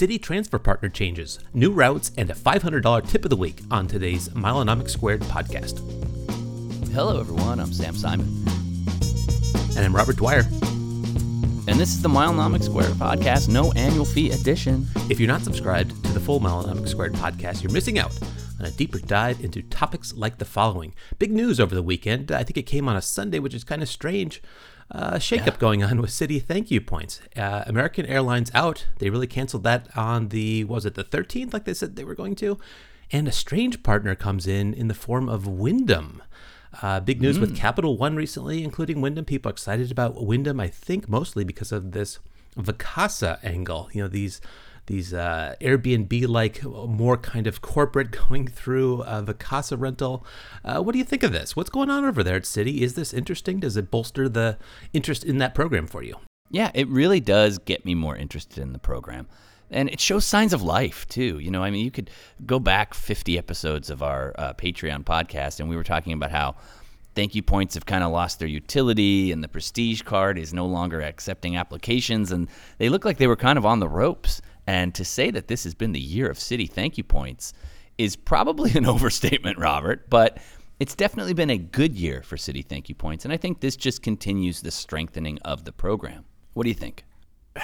Citi transfer partner changes, new routes, and a $500 tip of the week on today's Milenomics Squared podcast. Hello, everyone. I'm Sam Simon. And I'm Robert Dwyer. And this is the Milenomics Squared podcast, no annual fee edition. If you're not subscribed to the full Milenomics Squared podcast, you're missing out on a deeper dive into topics like the following. Big news over the weekend. I think it came on a Sunday, which is kind of strange uh, shakeup yeah. going on with Citi thank you points. Uh, American Airlines out. They really canceled that on the was it the 13th, like they said they were going to. And a strange partner comes in in the form of Wyndham. Uh, big news mm. with Capital One recently, including Wyndham. People excited about Wyndham, I think mostly because of this Vacasa angle. You know, these these uh, Airbnb like, more kind of corporate going through uh, Vacasa rental. Uh, what do you think of this? What's going on over there at Citi? Is this interesting? Does it bolster the interest in that program for you? Yeah, it really does get me more interested in the program. And it shows signs of life too. You know, I mean, you could go back 50 episodes of our uh, Patreon podcast, and we were talking about how thank you points have kind of lost their utility and the prestige card is no longer accepting applications and they look like they were kind of on the ropes and to say that this has been the year of Citi thank you points is probably an overstatement, Robert, but it's definitely been a good year for Citi thank you points. And I think this just continues the strengthening of the program. What do you think?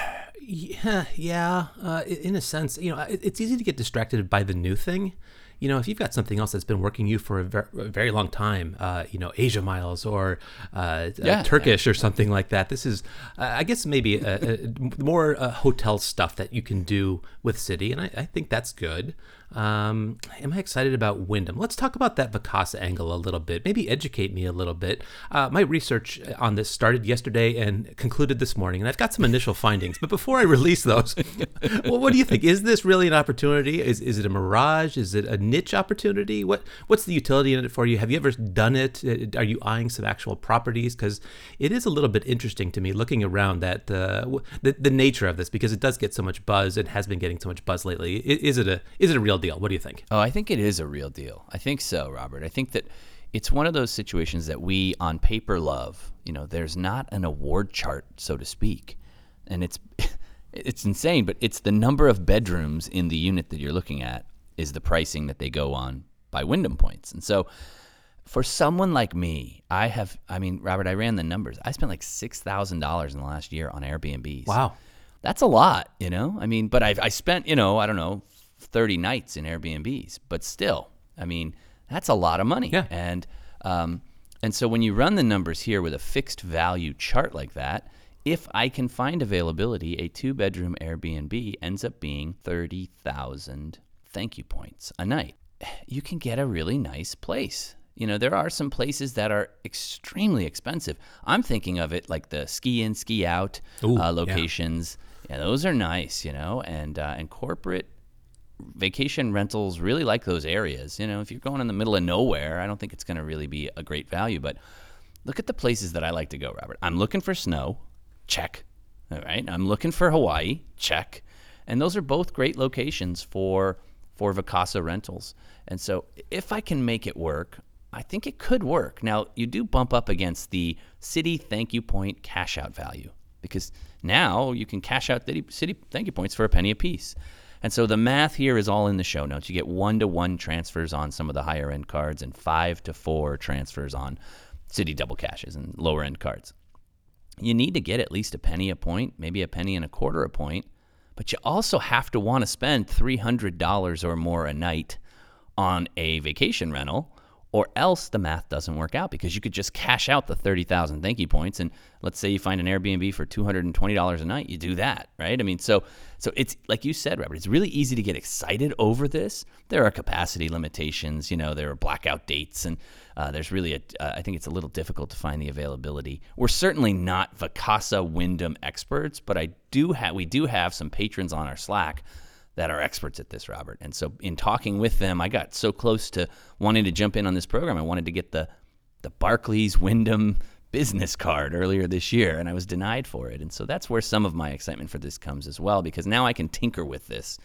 Yeah, yeah. Uh, in a sense, you know, it's easy to get distracted by the new thing you know, if you've got something else that's been working you for a, ver- a very long time, uh, you know, Asia Miles or uh, uh yeah, Turkish yeah. or something like that, this is, uh, I guess, maybe a, a more uh, hotel stuff that you can do with Citi, and I, I think that's good. Um, am I excited about Wyndham? Let's talk about that Vacasa angle a little bit. Maybe educate me a little bit. Uh, my research on this started yesterday and concluded this morning, and I've got some initial findings. But before I release those, well, what do you think? Is this really an opportunity? Is, is it a mirage? Is it a niche opportunity? What What's the utility in it for you? Have you ever done it? Uh, are you eyeing some actual properties? Because it is a little bit interesting to me looking around that uh, the, the nature of this because it does get so much buzz and has been getting so much buzz lately. Is it a is it a real real deal. What do you think? Oh, I think it is a real deal. I think so, Robert. I think that it's one of those situations that we on paper love. You know, there's not an award chart, so to speak, and it's it's insane. But it's the number of bedrooms in the unit that you're looking at is the pricing that they go on by Wyndham points, and so. For someone like me, I have, I mean, Robert, I ran the numbers. I spent like $6,000 in the last year on Airbnbs. Wow that's a lot, you know. I mean, but I, I spent, you know, I don't know, 30 nights in Airbnbs, but still, I mean, that's a lot of money. Yeah. And um, and so when you run the numbers here with a fixed value chart like that, if I can find availability, a two bedroom Airbnb ends up being 30,000 thank you points a night. You can get a really nice place. You know, there are some places that are extremely expensive. I'm thinking of it like the ski in, ski out Ooh, uh, locations. Yeah. yeah. those are nice, you know, and uh, and corporate vacation rentals really like those areas. You know, if you're going in the middle of nowhere, I don't think it's going to really be a great value. But look at the places that I like to go, Robert. I'm looking for snow, check. All right. I'm looking for Hawaii, check. And those are both great locations for for Vacasa rentals. And so if I can make it work, I think it could work. Now, you do bump up against the Citi thank you point cash out value because now you can cash out Citi thank you points for a penny a piece. And so the math here is all in the show notes. You get one to one transfers on some of the higher end cards and five to four transfers on Citi double cashes and lower end cards. You need to get at least a penny a point, maybe a penny and a quarter a point, but you also have to want to spend $300 or more a night on a vacation rental or else the math doesn't work out because you could just cash out the 30,000 thank you points. And let's say you find an Airbnb for $220 a night you do that right? I mean so so it's like you said Robert it's really easy to get excited over this. There are capacity limitations you know there are blackout dates and uh, there's really a uh, I think it's a little difficult to find the availability. We're certainly not Vacasa Wyndham experts but I do have we do have some patrons on our Slack that are experts at this, Robert. And so in talking with them, I got so close to wanting to jump in on this program. I wanted to get the the Barclays Wyndham business card earlier this year, and I was denied for it. And so that's where some of my excitement for this comes as well, because now I can tinker with this.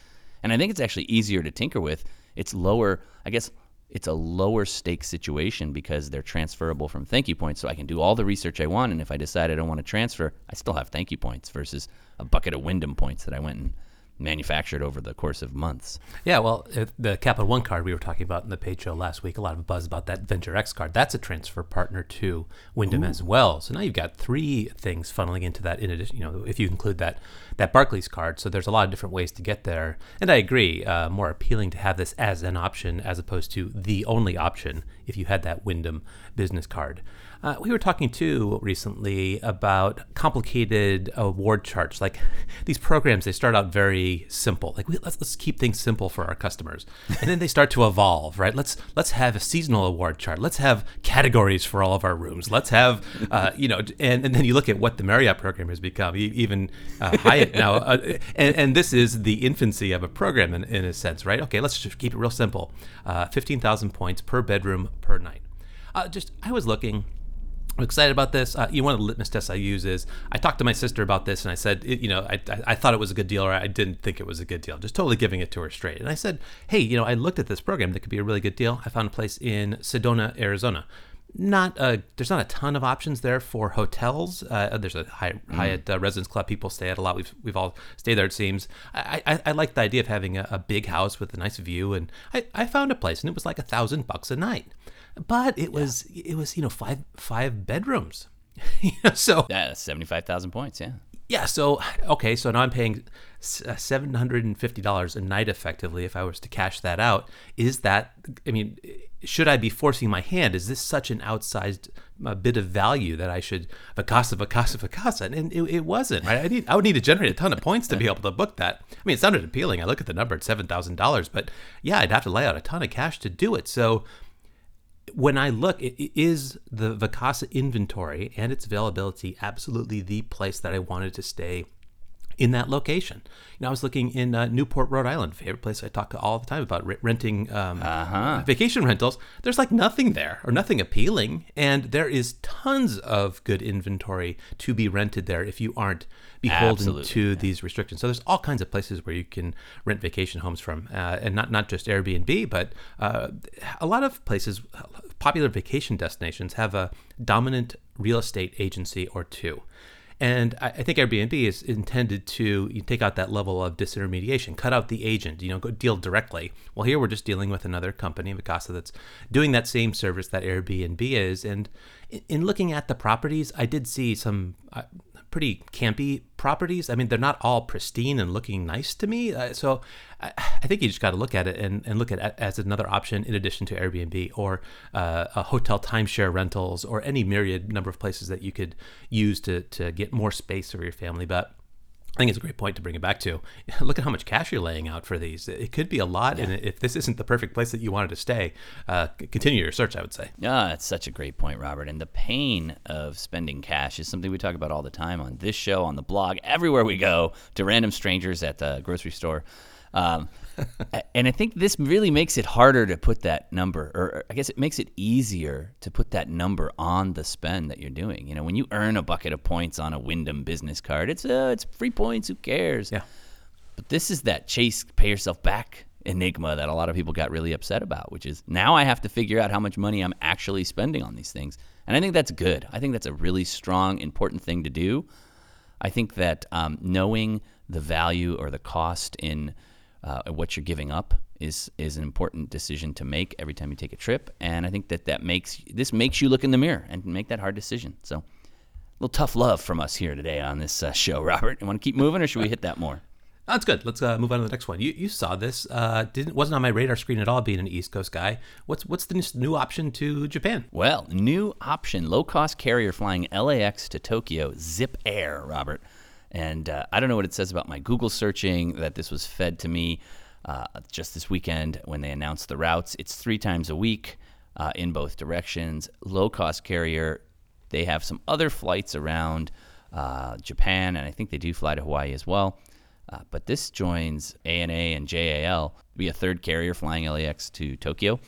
And I think it's actually easier to tinker with. It's lower, I guess it's a lower stake situation because they're transferable from thank you points. So I can do all the research I want. And if I decide I don't want to transfer, I still have thank you points versus a bucket of Wyndham points that I went and manufactured over the course of months. Yeah, well, the Capital One card we were talking about in the page show last week, a lot of buzz about that Venture X card. That's a transfer partner to Wyndham as well. So now you've got three things funneling into that. In addition, you know, if you include that that Barclays card, so there's a lot of different ways to get there. And I agree, uh, more appealing to have this as an option as opposed to the only option if you had that Wyndham business card. Uh, we were talking too recently about complicated award charts. Like these programs, they start out very simple. Like we, let's let's keep things simple for our customers, and then they start to evolve. Right? Let's let's have a seasonal award chart. Let's have categories for all of our rooms. Let's have uh, you know, and, and then you look at what the Marriott program has become. Even uh, Hyatt now, uh, and, and this is the infancy of a program in, in a sense, right? Okay, let's just keep it real simple. Uh, Fifteen thousand points per bedroom per night. Uh, just I was looking I'm excited about this. Uh, you know, one of the litmus tests I use is I talked to my sister about this, and I said, it, you know, I, I, I, thought it was a good deal, or I didn't think it was a good deal. Just totally giving it to her straight. And I said, hey, you know, I looked at this program that could be a really good deal. I found a place in Sedona, Arizona. Not a, there's not a ton of options there for hotels. Uh, there's a Hyatt, mm. Hyatt uh, Residence Club. People stay at a lot. We've we've all stayed there. It seems. I I, I like the idea of having a, a, big house with a nice view, and I, I found a place, and it was like a thousand bucks a night but it was it was you know five five bedrooms so yeah, seventy five thousand points. Yeah. Yeah. So okay. So now I'm paying uh, seven hundred and fifty dollars a night effectively if I was to cash that out. Is that? I mean, should I be forcing my hand? Is this such an outsized uh, bit of value that I should Vacasa, Vacasa, Vacasa? And it, it wasn't. Right. I need. I would need to generate a ton of points to be able to book that. I mean, it sounded appealing. I look at the number at seven thousand dollars, but yeah, I'd have to lay out a ton of cash to do it. So when I look, it is the Vacasa inventory and its availability absolutely the place that I wanted to stay in that location. You know, I was looking in uh, Newport, Rhode Island, favorite place I talk all the time about renting um, uh-huh. vacation rentals. There's like nothing there or nothing appealing, and there is tons of good inventory to be rented there if you aren't beholden Absolutely. to yeah. these restrictions. So there's all kinds of places where you can rent vacation homes from, uh, and not not just Airbnb, but uh, a lot of places, popular vacation destinations have a dominant real estate agency or two. And I, I think Airbnb is intended to take out that level of disintermediation, cut out the agent, you know, go deal directly. Well, here we're just dealing with another company, Vacasa, that's doing that same service that Airbnb is. And in looking at the properties, I did see some uh, pretty campy properties. I mean, they're not all pristine and looking nice to me. Uh, so I, I, think you just got to look at it and, and look at it as another option in addition to Airbnb or uh, a hotel timeshare rentals or any myriad number of places that you could use to, to get more space for your family. But I think it's a great point to bring it back to. Look at how much cash you're laying out for these. It could be a lot, yeah. and if this isn't the perfect place that you wanted to stay, uh, continue your search. I would say. Yeah, that's such a great point, Robert. And the pain of spending cash is something we talk about all the time on this show, on the blog, everywhere we go, to random strangers at the grocery store. Um, and I think this really makes it harder to put that number, or I guess it makes it easier to put that number on the spend that you're doing. You know, when you earn a bucket of points on a Wyndham business card, it's uh, it's free points. Who cares? Yeah. But this is that chase, pay yourself back enigma that a lot of people got really upset about, which is now I have to figure out how much money I'm actually spending on these things. And I think that's good. I think that's a really strong, important thing to do. I think that um, knowing the value or the cost in uh, what you're giving up is is an important decision to make every time you take a trip. And I think that that makes this makes you look in the mirror and make that hard decision. So, a little tough love from us here today on this uh, show, Robert. You want to keep moving, or should we hit that more? That's good. Let's uh, move on to the next one. You, you saw this. Uh, didn't wasn't on my radar screen at all. Being an East Coast guy, what's what's the new option to Japan? Well, new option: low cost carrier flying LAX to Tokyo, Zip Air. Robert. And uh, I don't know what it says about my Google searching that this was fed to me uh, just this weekend when they announced the routes. It's three times a week uh, in both directions. Low cost carrier. They have some other flights around uh, Japan, and I think they do fly to Hawaii as well. Uh, but this joins ANA and JAL, be a third carrier flying LAX to Tokyo.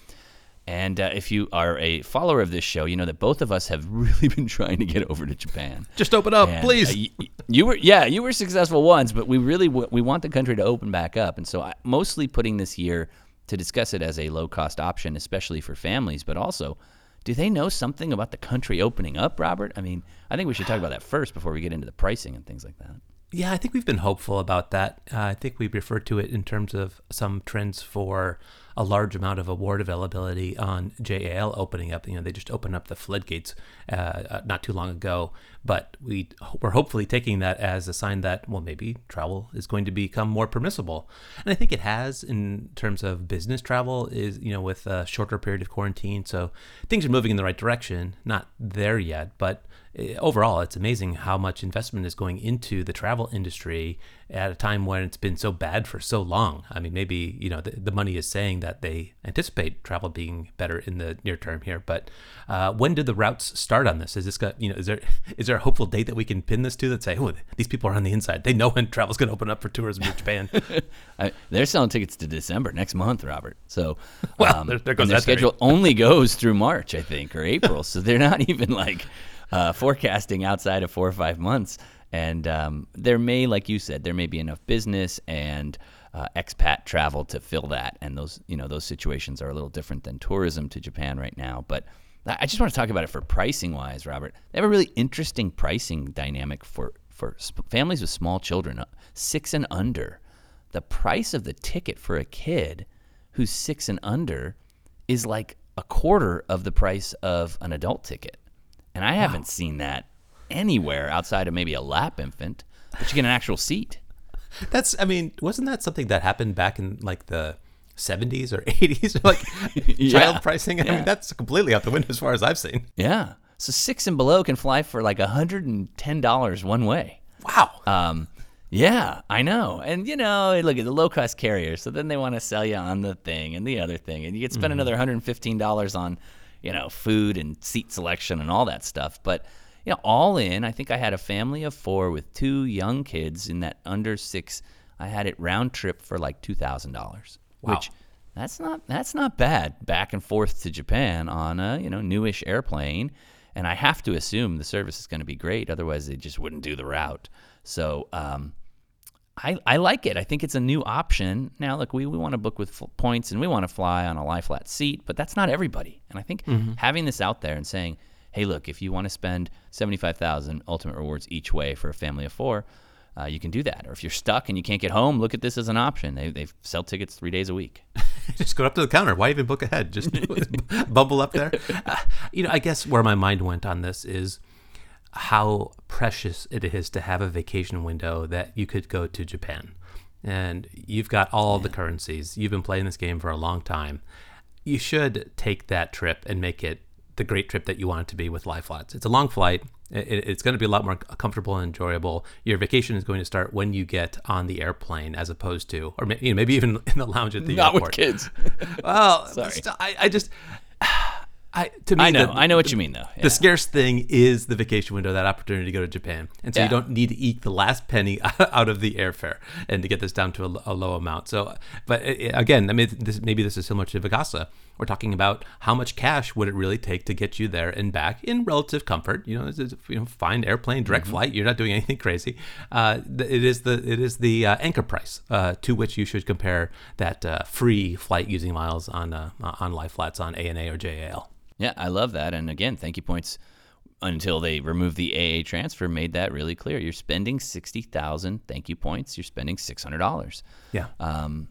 And uh, if you are a follower of this show, you know that both of us have really been trying to get over to Japan. Just open up, and, please. Uh, you, you, were, yeah, you were successful once, but we really we want the country to open back up, and so I, mostly putting this year to discuss it as a low cost option, especially for families, but also. Do they know something about the country opening up, Robert? I mean, I think we should talk about that first before we get into the pricing and things like that. Yeah, I think we've been hopeful about that. Uh, I think we refer to it in terms of some trends for a large amount of award availability on JAL opening up. You know, they just opened up the floodgates uh, uh, not too long ago, but we we're hopefully taking that as a sign that well, maybe travel is going to become more permissible, and I think it has in terms of business travel. Is you know with a shorter period of quarantine, so things are moving in the right direction. Not there yet, but overall, it's amazing how much investment is going into the travel industry at a time when it's been so bad for so long. I mean, maybe you know the, the money is saying that they anticipate travel being better in the near term here, but uh, when did the routes start on this? Is this got you know is there is there a hopeful date that we can pin this to that say, oh, these people are on the inside, they know when travel's going to open up for tourism in Japan? I, they're selling tickets to December next month, Robert. So well, um, there, there goes their schedule theory. only goes through March, I think, or April. so they're not even like uh, forecasting outside of four or five months. And um, there may, like you said, there may be enough business and uh, expat travel to fill that. And those, you know, those situations are a little different than tourism to Japan right now. But I just want to talk about it for pricing wise, Robert. They have a really interesting pricing dynamic for for sp- families with small children, uh, six and under. The price of the ticket for a kid who's six and under is like a quarter of the price of an adult ticket. And I haven't seen that anywhere outside of maybe a lap infant, but you get an actual seat. That's, I mean, wasn't that something that happened back in like the 70s or 80s? Like Yeah. child pricing? I Yeah. mean, that's completely out the window as far as I've seen. Yeah. So six and below can fly for like $110 one way. Wow. Um, yeah, I know. And you know, look at the low cost carriers. So then they want to sell you on the thing and the other thing, and you could spend another hundred and fifteen dollars on, you know, food and seat selection and all that stuff. But you know, all in, I think I had a family of four with two young kids in that under six. I had it round trip for like two thousand dollars, Wow. which that's not that's not bad. Back and forth to Japan on a you know newish airplane, and I have to assume the service is going to be great. Otherwise, they just wouldn't do the route. So um, I, I like it. I think it's a new option. Now, look, we, we want to book with f- points and we want to fly on a lie flat seat, but that's not everybody. And I think having this out there and saying, hey, look, if you want to spend 75000 ultimate rewards each way for a family of four, uh, you can do that. Or if you're stuck and you can't get home, look at this as an option. They, they sell tickets three days a week. just go up to the counter. Why even book ahead? Just bumble up there. Uh, you know, I guess where my mind went on this is how precious it is to have a vacation window that you could go to Japan. And you've got all the currencies. You've been playing this game for a long time. You should take that trip and make it the great trip that you want it to be with Flats. It's a long flight. It's going to be a lot more comfortable and enjoyable. Your vacation is going to start when you get on the airplane, as opposed to, or may- you know, maybe even in the lounge at the Not airport. with kids. Well, I, I just, I to me, I know. the- I know what you mean, though. Yeah. The scarce thing is the vacation window, that opportunity to go to Japan, and so Yeah. you don't need to eke the last penny out of the airfare and to get this down to a, a low amount. So, but uh, again, I mean, this, maybe this is similar to Vacasa. We're talking about how much cash would it really take to get you there and back in relative comfort. You know, it's, it's, you know, fine airplane, direct flight. You're not doing anything crazy. Uh, it is the it is the uh, anchor price uh, to which you should compare that uh, free flight using miles on uh, on lie flats on ANA or JAL. Yeah, I love that. And again, thank you points until they remove the AA transfer made that really clear. You're spending 60,000 thank you points, you're spending $600. Yeah. Um,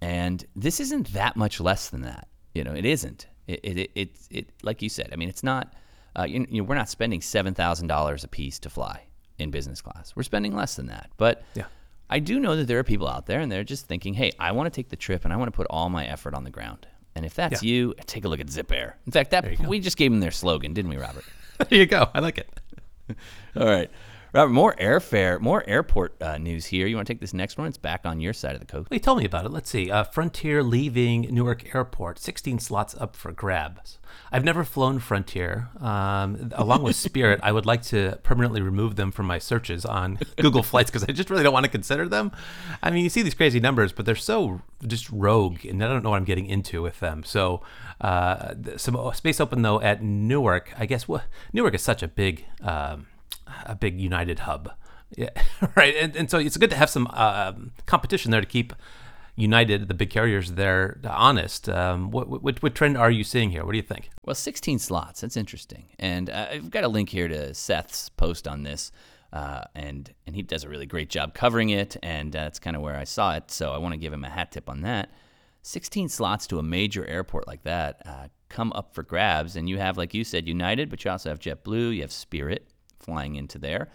and this isn't that much less than that. You know, it isn't. It, it, it, it, like you said, I mean, it's not, uh, you, you know, we're not spending $7,000 a piece to fly in business class. We're spending less than that. But Yeah. I do know that there are people out there and they're just thinking, hey, I want to take the trip and I want to put all my effort on the ground. And if that's you, take a look at Zip Air. In fact, that we just gave them their slogan, didn't we, Robert? there you go. I like it. All right. Robert, more airfare, more airport uh, news here. You want to take this next one? It's back on your side of the coast. Hey, tell me about it. Let's see. Uh, Frontier leaving Newark Airport. 16 slots up for grabs. I've never flown Frontier. Um, along with Spirit, I would like to permanently remove them from my searches on Google Flights because I just really don't want to consider them. I mean, you see these crazy numbers, but they're so just rogue, and I don't know what I'm getting into with them. So, uh, some space open though at Newark. I guess what Newark is such a big, um, a big United hub. Yeah, right. And, and so it's good to have some um competition there to keep United, the big carriers there, honest. Um, what, what, what trend are you seeing here? What do you think? Well, 16 slots. That's interesting. And uh, I've got a link here to Seth's post on this. Uh, and and he does a really great job covering it, and that's kind of where I saw it. So I want to give him a hat tip on that. 16 slots to a major airport like that uh, come up for grabs, and you have, like you said, United, but you also have JetBlue, you have Spirit flying into there.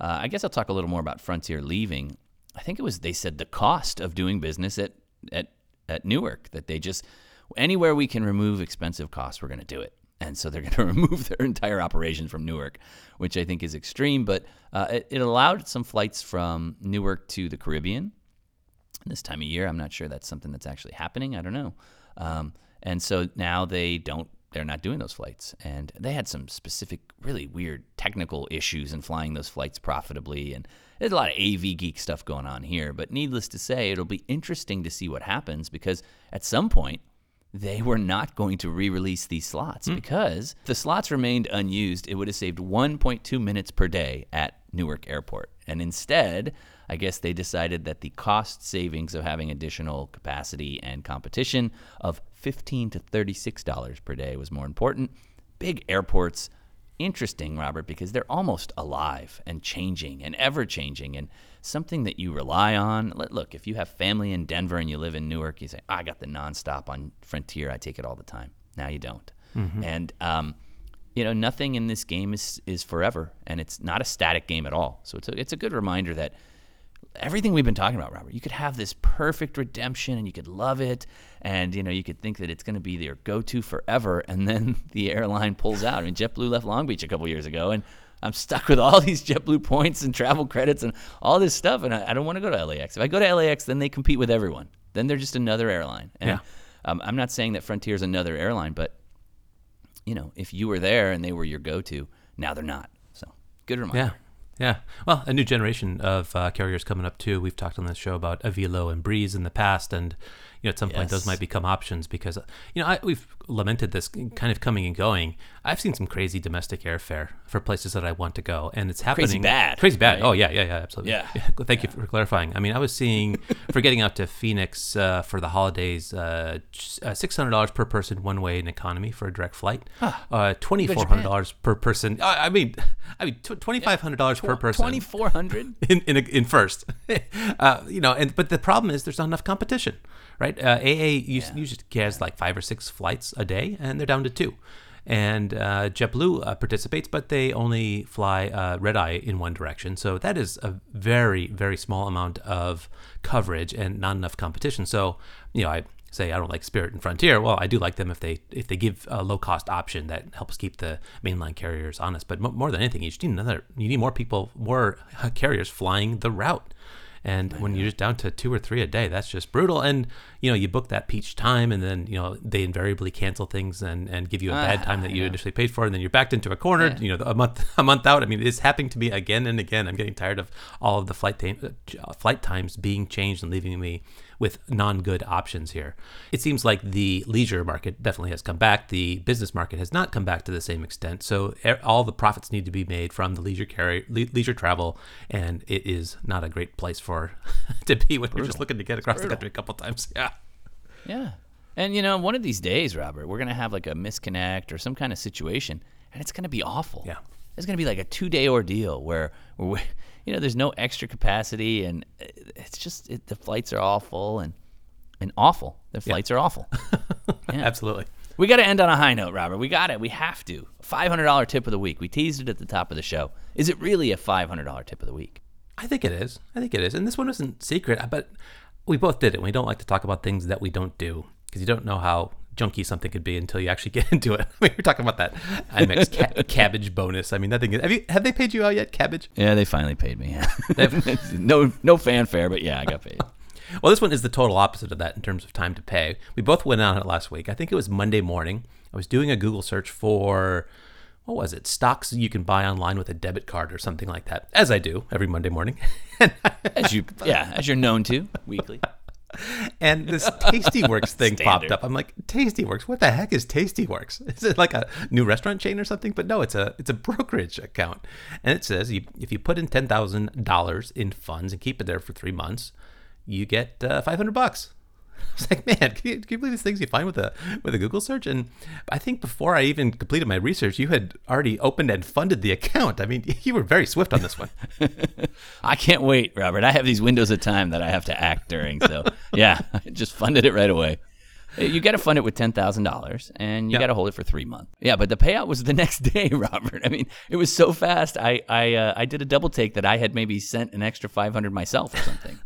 Uh, I guess I'll talk a little more about Frontier leaving. I think it was they said the cost of doing business at at at Newark that they just anywhere we can remove expensive costs, we're going to do it. And so they're going to remove their entire operation from Newark, which I think is extreme. But uh, it, it, allowed some flights from Newark to the Caribbean this time of year. I'm not sure that's something that's actually happening. I don't know. Um, and so now they don't. They're not doing those flights, and they had some specific, really weird technical issues in flying those flights profitably. And there's a lot of AV geek stuff going on here. But needless to say, it'll be interesting to see what happens because at some point they were not going to re-release these slots mm. because if the slots remained unused, it would have saved 1.2 minutes per day at Newark Airport. And instead, I guess they decided that the cost savings of having additional capacity and competition of 15 to 36 dollars per day was more important. Big airports interesting, Robert, because they're almost alive and changing and ever changing and something that you rely on. Look, if you have family in Denver and you live in Newark, you say, I got the nonstop on Frontier. I take it all the time. Now you don't. Mm-hmm. And, um, you know, nothing in this game is, is forever, and it's not a static game at all. So it's a, it's a good reminder that everything we've been talking about, Robert. You could have this perfect redemption and you could love it. And, you know, you could think that it's going to be their go to forever. And then the airline pulls out. I mean, JetBlue left Long Beach a couple years ago. And I'm stuck with all these JetBlue points and travel credits and all this stuff. And I, I don't want to go to LAX. If I go to LAX, then they compete with everyone. Then they're just another airline. And yeah. um, I'm not saying that Frontier is another airline, but, you know, if you were there and they were your go to, now they're not. So good reminder. Yeah. Yeah. Well, a new generation of uh, carriers coming up too. We've talked on this show about Avelo and Breeze in the past, and you know, at some yes. point those might become options because you know I, we've lamented this kind of coming and going. I've seen some crazy domestic airfare for places that I want to go, and it's happening. Crazy bad. Crazy bad. Right? Oh yeah, yeah, yeah, absolutely. Yeah. Thank yeah. you for clarifying. I mean, I was seeing for getting out to Phoenix uh, for the holidays, uh, uh six hundred dollars per person one way in economy for a direct flight. Huh. Uh, twenty four hundred dollars per person. I mean, I mean twenty five hundred dollars per person. Twenty four hundred in in, a, in first. Uh, you know, and but the problem is there's not enough competition right? Uh, AA used, yeah. usually has like five or six flights a day, and they're down to two. And uh, JetBlue uh, participates, but they only fly uh, red eye in one direction. So that is a very, very small amount of coverage and not enough competition. So, you know, I say I don't like Spirit and Frontier. Well, I do like them if they if they give a low cost option that helps keep the mainline carriers honest. But more than anything, you just need another. You need more people, more carriers flying the route. And when you're just down to two or three a day, that's just brutal. And you know, you book that peach time, and then you know they invariably cancel things and, and give you a bad time that you initially paid for, and then you're backed into a corner. Yeah. You know, a month a month out. I mean, it's happening to me again and again. I'm getting tired of all of the flight time, uh, flight times being changed and leaving me with non-good options here. It seems like the leisure market definitely has come back. The business market has not come back to the same extent. So all the profits need to be made from the leisure carry, leisure travel, and it is not a great place for to be when you're just looking to get across the country a couple times. Yeah. Yeah. And you know, one of these days, Robert, we're gonna have like a misconnect or some kind of situation, and it's gonna be awful. Yeah. It's gonna be like a two-day ordeal where, where we, you know, there's no extra capacity, and eh, it's just it, the flights are awful and and awful. The flights yeah. are awful. yeah. Absolutely. We got to end on a high note, Robert. We got it. We have to. Five hundred dollar tip of the week. We teased it at the top of the show. Is it really a five hundred dollar tip of the week? I think it is. I think it is. And this one isn't secret, but we both did it. We don't like to talk about things that we don't do because you don't know how junky something could be until you actually get into it. We're talking about that Amex ca- Kabbage bonus. I mean, that thing. Is, have you have they paid you out yet? Kabbage? Yeah, they finally paid me. no no fanfare, but yeah, I got paid. well, this one is the total opposite of that in terms of time to pay. We both went on it last week. I think it was Monday morning. I was doing a Google search for what was it? Stocks you can buy online with a debit card or something like that, as I do every Monday morning. as you, yeah, as you're known to weekly and this Tastyworks thing popped up. I'm like, Tastyworks, what the heck is Tastyworks? Is it like a new restaurant chain or something? But no, it's a it's a brokerage account, and it says you, if you put in ten thousand dollars in funds and keep it there for three months, you get uh, five hundred bucks. was like, man, can you, can you believe these things you find with a with a Google search? And I think before I even completed my research, you had already opened and funded the account. I mean, you were very swift on this one. I can't wait, Robert. I have these windows of time that I have to act during. So yeah, I just funded it right away. You got to fund it with ten thousand dollars, and you Yeah. got to hold it for three months. Yeah, but the payout was the next day, Robert. I mean, it was so fast. I I uh, I did a double take that I had maybe sent an extra five hundred myself or something,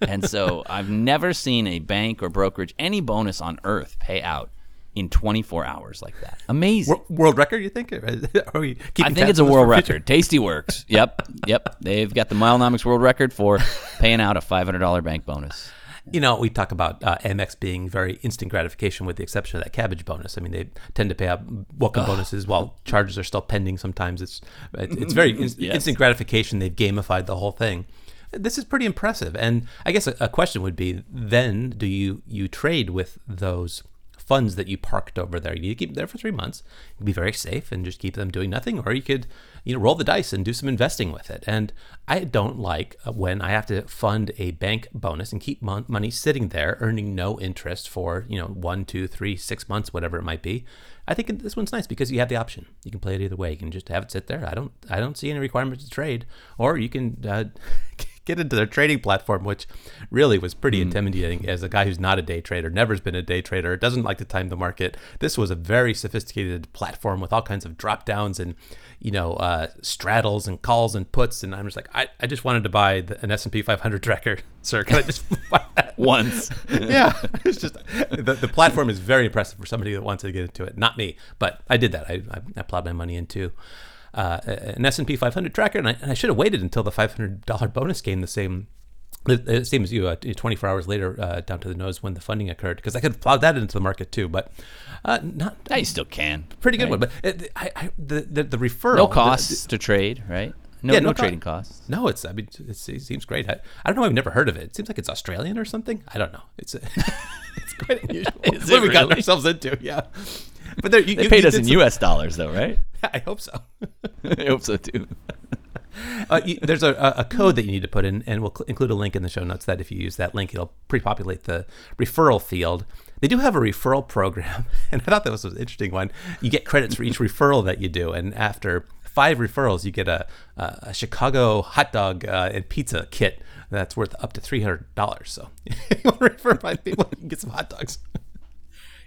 and so I've never seen a bank or brokerage any bonus on earth pay out in twenty four hours like that. Amazing. World record, you think? Are we I think it's a world record. Tastyworks. Yep, yep. They've got the Milenomics world record for paying out a five hundred dollar bank bonus. You know, we talk about uh, Amex being very instant gratification, with the exception of that Kabbage bonus. I mean, they tend to pay out welcome bonuses while charges are still pending. Sometimes it's it's very in- Yes. instant gratification. They've gamified the whole thing. This is pretty impressive. And I guess a, a question would be: Then, do you you trade with those? funds that you parked over there. You keep them there for three months. You can be very safe and just keep them doing nothing, or you could, you know, roll the dice and do some investing with it. And I don't like uh, when I have to fund a bank bonus and keep mon- money sitting there earning no interest for you know one, two, three, six months, whatever it might be. I think this one's nice because you have the option. You can play it either way. You can just have it sit there. I don't, I don't see any requirement to trade, or you can. Uh, get into their trading platform, which really was pretty intimidating as a guy who's not a day trader, never's been a day trader, doesn't like to time the market. This was a very sophisticated platform with all kinds of drop downs and you know uh, straddles and calls and puts. And I'm just like, I, I just wanted to buy the, an S&P 500 tracker, sir. Can I just buy that? Once. yeah, it's just the, the platform is very impressive for somebody that wants to get into it. Not me, but I did that. I, I, I plowed my money into uh, an S&P 500 tracker, and I, and I should have waited until the $500 bonus came the same. The the same as you, uh, 24 hours later, uh, down to the nose when the funding occurred, because I could have plowed that into the market too. But uh, not Now you still can. pretty good right? one. But it, I, I, the, the the referral, No the- costs to trade, right? No, Yeah, no, no co- trading costs. no, it's. I mean, it's, it seems great. I, I don't know. I've never heard of it. It seems like it's Australian or something. I don't know. It's it's quite unusual. What have we gotten really? ourselves into? Yeah, but there, you, They you- paid you us in some- U.S. dollars, though, right? I hope so. I hope so too. Uh, there's a, a code that you need to put in, and we'll cl- include a link in the show notes. That if you use that link, it'll pre-populate the referral field. They do have a referral program, and I thought that was an interesting one. You get credits for each referral that you do, and after five referrals, you get a, a, Chicago hot dog uh, and pizza kit that's worth up to three hundred dollars. So you want to refer five people, you can get some hot dogs.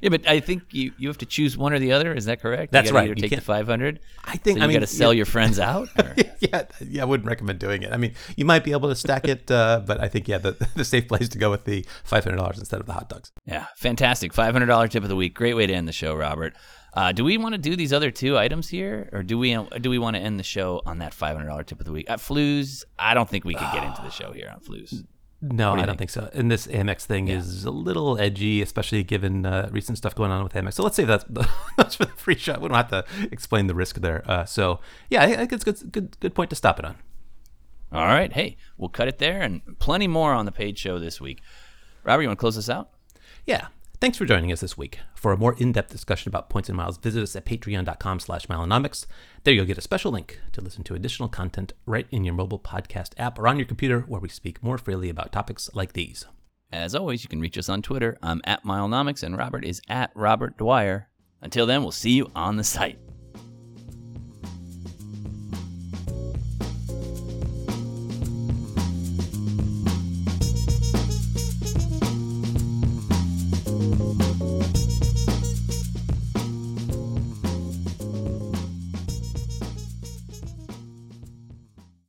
Yeah, but I think you, you have to choose one or the other. Is that correct? That's you right. Either You take the five hundred. I think- so I you mean, got to sell yeah. your friends out. yeah, yeah, I wouldn't recommend doing it. I mean, you might be able to stack it, uh, but I think yeah, the, the safe place to go with the five hundred dollars instead of the hot dogs. Yeah, fantastic. Five hundred dollar tip of the week. Great way to end the show, Robert. Uh, do we want to do these other two items here, or do we do we want to end the show on that five hundred dollar tip of the week? At Flues, I don't think we could get into the show here on Flues. No, do I don't think so. And this Amex thing is a little edgy, especially given uh, recent stuff going on with Amex. So let's say that's, that's for the free shot. We don't have to explain the risk there. Uh, so yeah, I think it's good, good, good point to stop it on. All right, hey, we'll cut it there, and plenty more on the paid show this week. Robert, you want to close this out? Yeah. Thanks for joining us this week. For a more in-depth discussion about points and miles, visit us at patreon.com slash milenomics. There you'll get a special link to listen to additional content right in your mobile podcast app or on your computer where we speak more freely about topics like these. As always, you can reach us on Twitter. I'm at Milenomics, and Robert is at Robert Dwyer. Until then, we'll see you on the site.